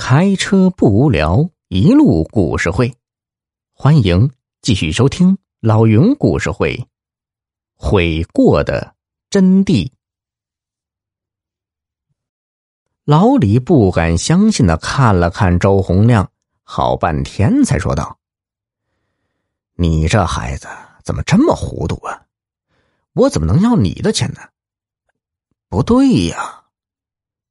开车不无聊，一路故事会，欢迎继续收听老云故事会。悔过的真谛。老李不敢相信的看了看周洪亮，好半天才说道：“你这孩子怎么这么糊涂啊？我怎么能要你的钱呢？不对呀。”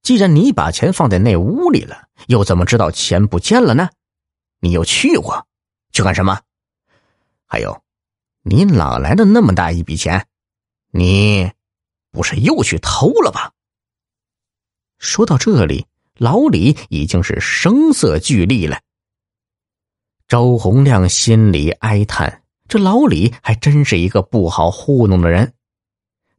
既然你把钱放在那屋里了，又怎么知道钱不见了呢？你又去过，去干什么？还有，你哪来的那么大一笔钱？你不是又去偷了吧？说到这里，老李已经是声色俱厉了。周洪亮心里哀叹：这老李还真是一个不好糊弄的人，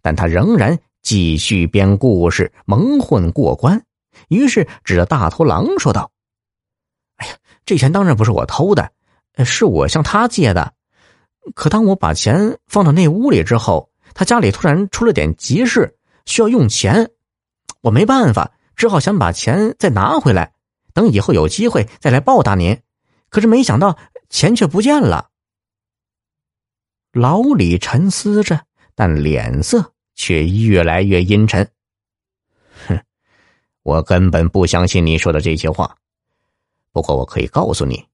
但他仍然。继续编故事蒙混过关，于是指着大头狼说道：“哎呀，这钱当然不是我偷的，是我向他借的。可当我把钱放到那屋里之后，他家里突然出了点急事，需要用钱，我没办法，只好想把钱再拿回来，等以后有机会再来报答您。可是没想到钱却不见了。”老李沉思着，但脸色。却越来越阴沉。哼，我根本不相信你说的这些话。不过我可以告诉你，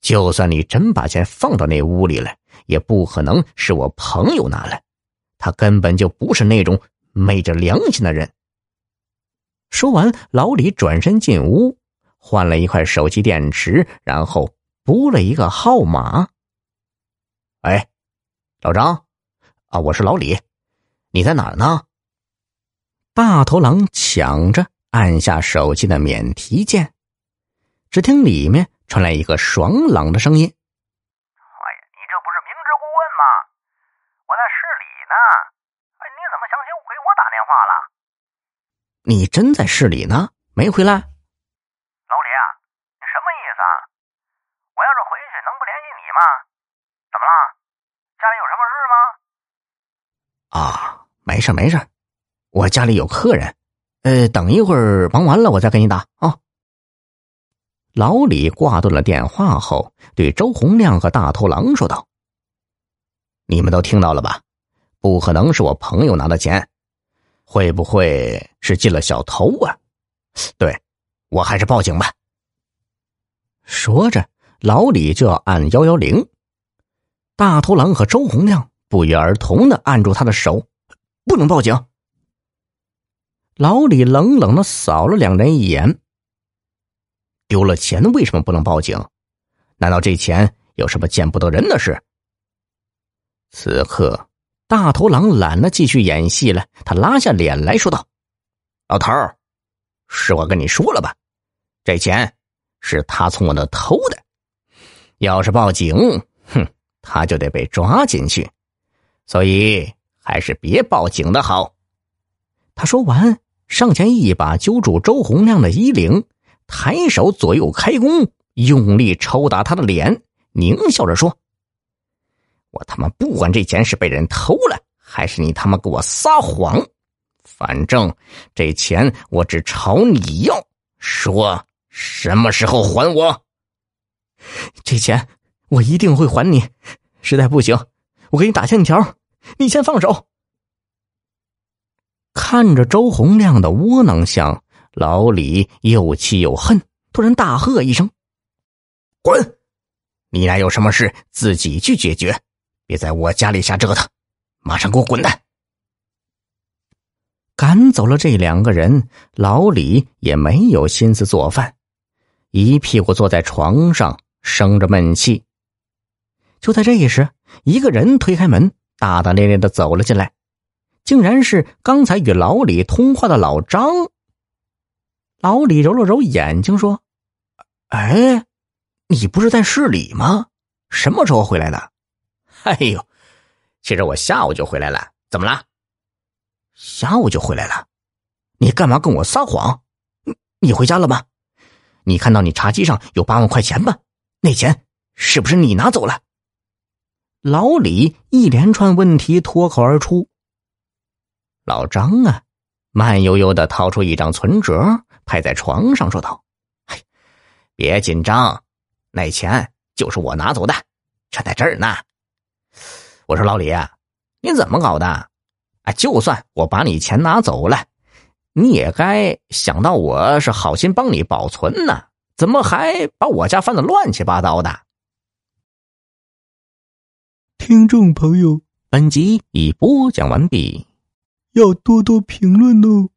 就算你真把钱放到那屋里了，也不可能是我朋友拿来。他根本就不是那种昧着良心的人。说完，老李转身进屋，换了一块手机电池，然后拨了一个号码。哎，老张，啊，我是老李。你在哪儿呢？大头狼抢着按下手机的免提键，只听里面传来一个爽朗的声音：“哎呀，你这不是明知故问吗？我在市里呢。哎，你怎么想起给我打电话了？你真在市里呢？没回来？老李啊，”没事没事，我家里有客人，呃，等一会儿忙完了我再给你打啊。老李挂断了电话后，对周洪亮和大头狼说道：“你们都听到了吧？不可能是我朋友拿的钱，会不会是进了小偷啊？对，我还是报警吧。”说着，老李就要按幺幺零，大头狼和周洪亮不约而同的按住他的手。不能报警。老李冷冷的扫了两人一眼。丢了钱为什么不能报警？难道这钱有什么见不得人的事？此刻，大头狼懒得继续演戏了，他拉下脸来说道：“老头儿，是我跟你说了吧，这钱是他从我那偷的。要是报警，哼，他就得被抓进去。所以。”还是别报警的好。他说完，上前一把揪住周洪亮的衣领，抬手左右开弓，用力抽打他的脸，狞笑着说：“我他妈不管这钱是被人偷了，还是你他妈给我撒谎，反正这钱我只朝你要。说什么时候还我？这钱我一定会还你。实在不行，我给你打欠条。”你先放手！看着周洪亮的窝囊相，老李又气又恨，突然大喝一声：“滚！你俩有什么事自己去解决，别在我家里瞎折腾！马上给我滚蛋！”赶走了这两个人，老李也没有心思做饭，一屁股坐在床上生着闷气。就在这一时，一个人推开门。大大咧咧的走了进来，竟然是刚才与老李通话的老张。老李揉了揉眼睛说：“哎，你不是在市里吗？什么时候回来的？”“哎呦，其实我下午就回来了。怎么了？下午就回来了？你干嘛跟我撒谎？你回家了吗？你看到你茶几上有八万块钱吗？那钱是不是你拿走了？”老李一连串问题脱口而出。老张啊，慢悠悠的掏出一张存折，拍在床上说道：“哎，别紧张，那钱就是我拿走的，这在这儿呢。我说老李，你怎么搞的？啊，就算我把你钱拿走了，你也该想到我是好心帮你保存呢，怎么还把我家翻的乱七八糟的？听众朋友，本集已播讲完毕，要多多评论哦。